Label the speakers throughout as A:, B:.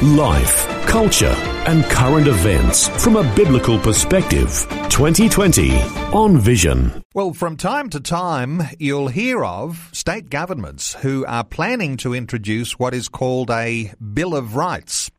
A: Life, culture, and current events from a biblical perspective. 2020 on Vision.
B: Well, from time to time, you'll hear of state governments who are planning to introduce what is called a Bill of Rights.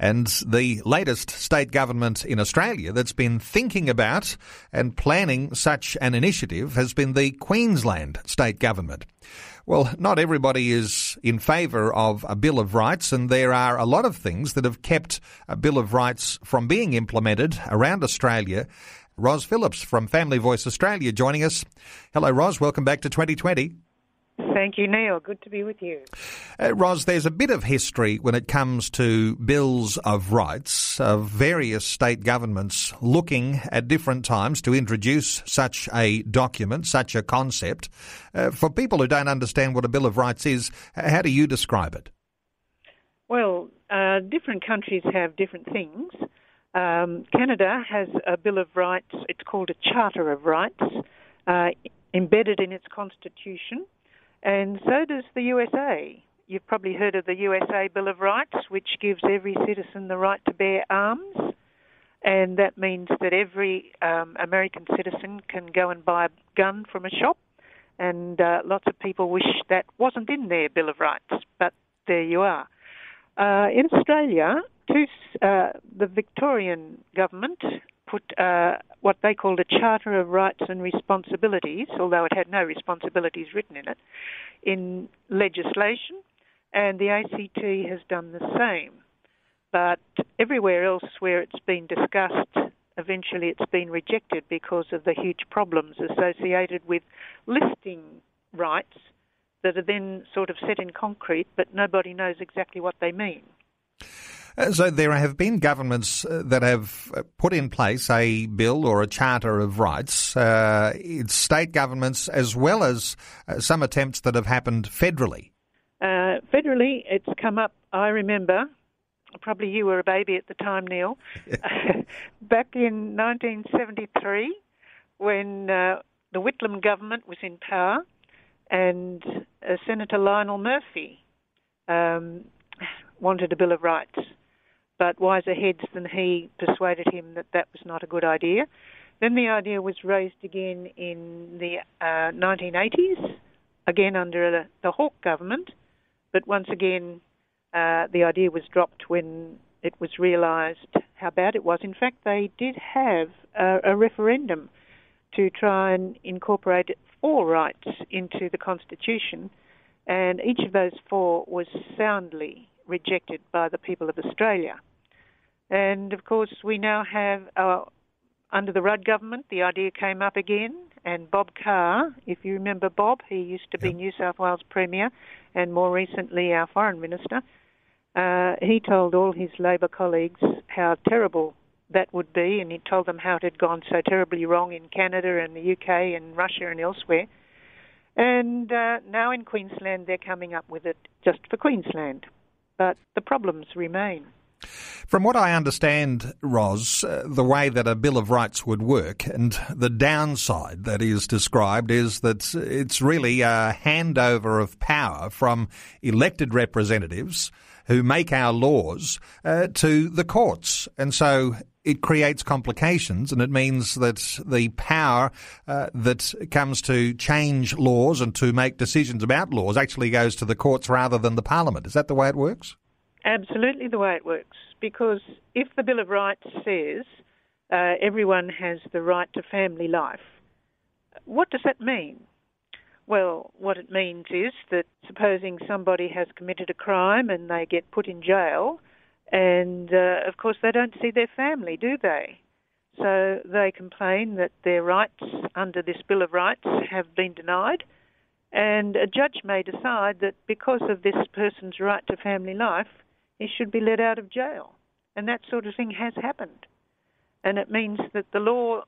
B: And the latest state government in Australia that's been thinking about and planning such an initiative has been the Queensland state government. Well, not everybody is in favour of a Bill of Rights, and there are a lot of things that have kept a Bill of Rights from being implemented around Australia. Ros Phillips from Family Voice Australia joining us. Hello, Ros. Welcome back to 2020.
C: Thank you, Neil. Good to be with you.
B: Uh, Ros, there's a bit of history when it comes to bills of rights of various state governments looking at different times to introduce such a document, such a concept. Uh, for people who don't understand what a Bill of Rights is, how do you describe it?
C: Well, uh, different countries have different things. Um, Canada has a Bill of Rights, it's called a Charter of Rights, uh, embedded in its constitution and so does the USA. You've probably heard of the USA Bill of Rights, which gives every citizen the right to bear arms. And that means that every um, American citizen can go and buy a gun from a shop. And uh, lots of people wish that wasn't in their Bill of Rights, but there you are. Uh, in Australia, two, uh, the Victorian government put uh, what they called a Charter of Rights and Responsibilities, although it had no responsibilities written in it, in legislation, and the ACT has done the same. But everywhere else where it's been discussed, eventually it's been rejected because of the huge problems associated with listing rights that are then sort of set in concrete, but nobody knows exactly what they mean.
B: Uh, so there have been governments uh, that have uh, put in place a bill or a charter of rights. Uh, it's state governments as well as uh, some attempts that have happened federally.
C: Uh, federally, it's come up. I remember. Probably you were a baby at the time, Neil. Back in 1973, when the Whitlam government was in power, and Senator Lionel Murphy um, wanted a Bill of Rights but wiser heads than he persuaded him that that was not a good idea. Then the idea was raised again in the uh, 1980s, again under the Hawke government, but once again uh, the idea was dropped when it was realised how bad it was. In fact, they did have a, a referendum to try and incorporate four rights into the Constitution, and each of those four was soundly rejected by the people of Australia. And of course, we now have, uh, under the Rudd government, the idea came up again. And Bob Carr, if you remember Bob, he used to be yep. New South Wales Premier and more recently our Foreign Minister. Uh, he told all his Labor colleagues how terrible that would be, and he told them how it had gone so terribly wrong in Canada and the UK and Russia and elsewhere. And uh, now in Queensland, they're coming up with it just for Queensland. But the problems remain.
B: From what I understand, Ros, uh, the way that a Bill of Rights would work and the downside that is described is that it's really a handover of power from elected representatives who make our laws uh, to the courts. And so it creates complications and it means that the power uh, that comes to change laws and to make decisions about laws actually goes to the courts rather than the parliament. Is that the way it works?
C: Absolutely the way it works. Because if the Bill of Rights says uh, everyone has the right to family life, what does that mean? Well, what it means is that supposing somebody has committed a crime and they get put in jail, and uh, of course they don't see their family, do they? So they complain that their rights under this Bill of Rights have been denied, and a judge may decide that because of this person's right to family life, he should be let out of jail. And that sort of thing has happened. And it means that the law,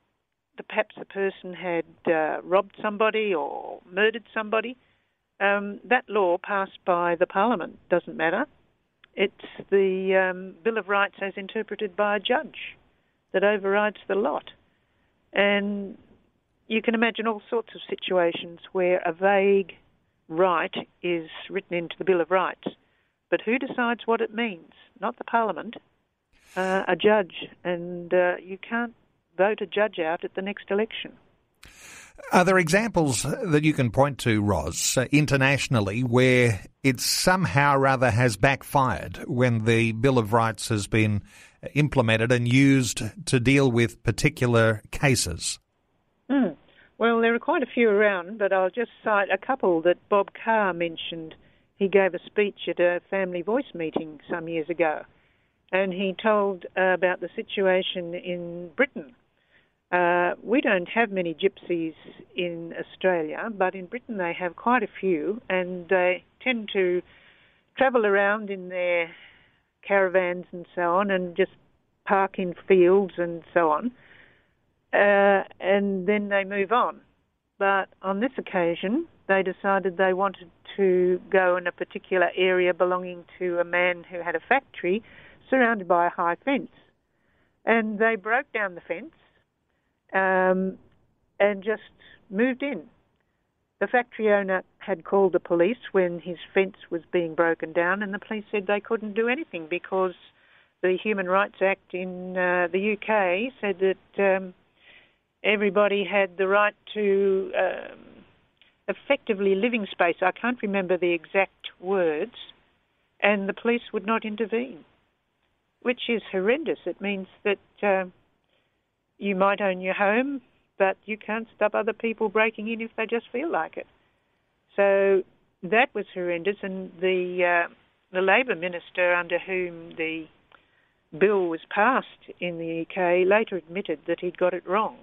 C: that perhaps a person had uh, robbed somebody or murdered somebody, um, that law passed by the Parliament doesn't matter. It's the um, Bill of Rights as interpreted by a judge that overrides the lot. And you can imagine all sorts of situations where a vague right is written into the Bill of Rights. But who decides what it means? Not the Parliament, uh, a judge. And uh, you can't vote a judge out at the next election.
B: Are there examples that you can point to, Ros, uh, internationally, where it somehow or other has backfired when the Bill of Rights has been implemented and used to deal with particular cases?
C: Mm. Well, there are quite a few around, but I'll just cite a couple that Bob Carr mentioned. He gave a speech at a Family Voice meeting some years ago, and he told uh, about the situation in Britain uh, we don't have many gypsies in Australia, but in Britain they have quite a few, and they tend to travel around in their caravans and so on, and just park in fields and so on, uh, and then they move on. But on this occasion, they decided they wanted to go in a particular area belonging to a man who had a factory surrounded by a high fence. And they broke down the fence um, and just moved in. The factory owner had called the police when his fence was being broken down, and the police said they couldn't do anything because the Human Rights Act in uh, the UK said that um, everybody had the right to um, effectively living space. I can't remember the exact words, and the police would not intervene, which is horrendous. It means that. Uh, you might own your home, but you can't stop other people breaking in if they just feel like it. So that was horrendous, and the uh, the Labor minister under whom the bill was passed in the UK later admitted that he'd got it wrong.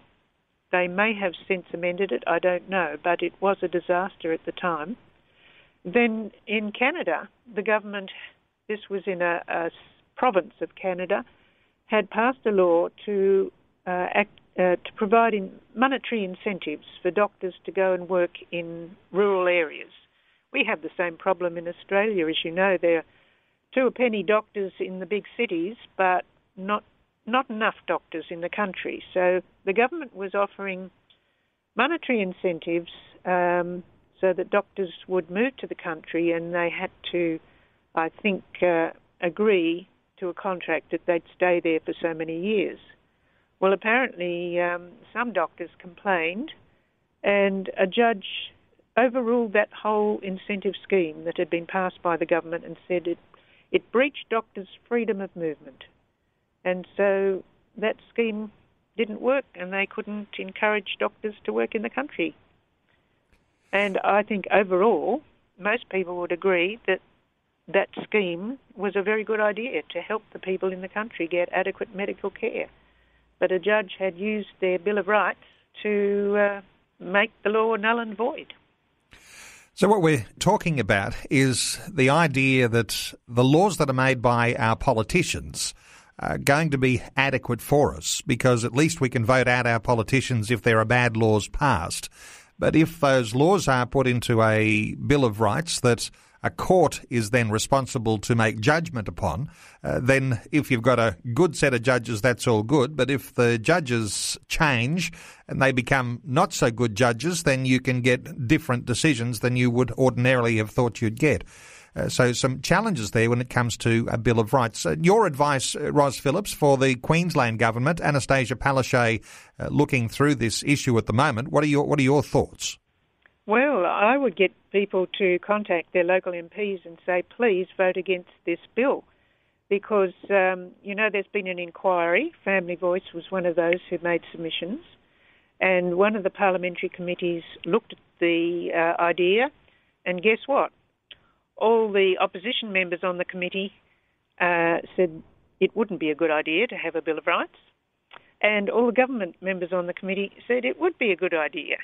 C: They may have since amended it, I don't know, but it was a disaster at the time. Then in Canada, the government, this was in a, a province of Canada, had passed a law to uh, act, uh, to provide monetary incentives for doctors to go and work in rural areas. We have the same problem in Australia, as you know. There are two a penny doctors in the big cities, but not not enough doctors in the country. So the government was offering monetary incentives um, so that doctors would move to the country, and they had to, I think, uh, agree to a contract that they'd stay there for so many years. Well, apparently, um, some doctors complained, and a judge overruled that whole incentive scheme that had been passed by the government and said it, it breached doctors' freedom of movement. And so that scheme didn't work, and they couldn't encourage doctors to work in the country. And I think overall, most people would agree that that scheme was a very good idea to help the people in the country get adequate medical care but a judge had used their Bill of Rights to uh, make the law null and void.
B: So, what we're talking about is the idea that the laws that are made by our politicians are going to be adequate for us because at least we can vote out our politicians if there are bad laws passed. But if those laws are put into a Bill of Rights that a court is then responsible to make judgment upon, uh, then if you've got a good set of judges, that's all good. But if the judges change and they become not so good judges, then you can get different decisions than you would ordinarily have thought you'd get. Uh, so some challenges there when it comes to a Bill of Rights. Uh, your advice, uh, Ros Phillips, for the Queensland government, Annastacia Palaszczuk, uh, looking through this issue at the moment. What are your What are your thoughts?
C: Well, I would get people to contact their local MPs and say, please vote against this bill. Because, um, you know, there's been an inquiry. Family Voice was one of those who made submissions. And one of the parliamentary committees looked at the uh, idea, and guess what? All the opposition members on the committee uh, said it wouldn't be a good idea to have a Bill of Rights. And all the government members on the committee said it would be a good idea.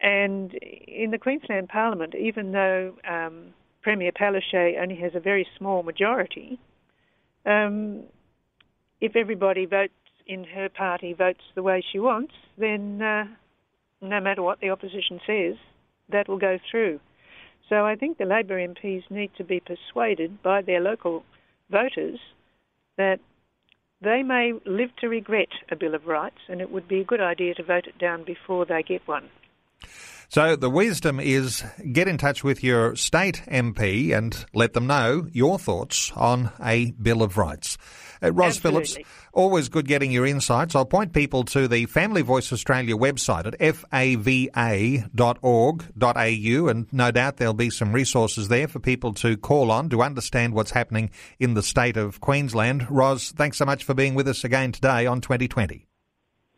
C: And in the Queensland Parliament, even though um, Premier Palaszczuk only has a very small majority, um, if everybody votes in her party votes the way she wants, then uh, no matter what the opposition says, that will go through. So I think the Labor MPs need to be persuaded by their local voters that they may live to regret a Bill of Rights, and it would be a good idea to vote it down before they get one.
B: So the wisdom is get in touch with your state MP and let them know your thoughts on a Bill of Rights. Uh, Ros
C: Absolutely.
B: Phillips, always good getting your insights. I'll point people to the Family Voice Australia website at fava.org.au and no doubt there'll be some resources there for people to call on to understand what's happening in the state of Queensland. Ros, thanks so much for being with us again today on 2020.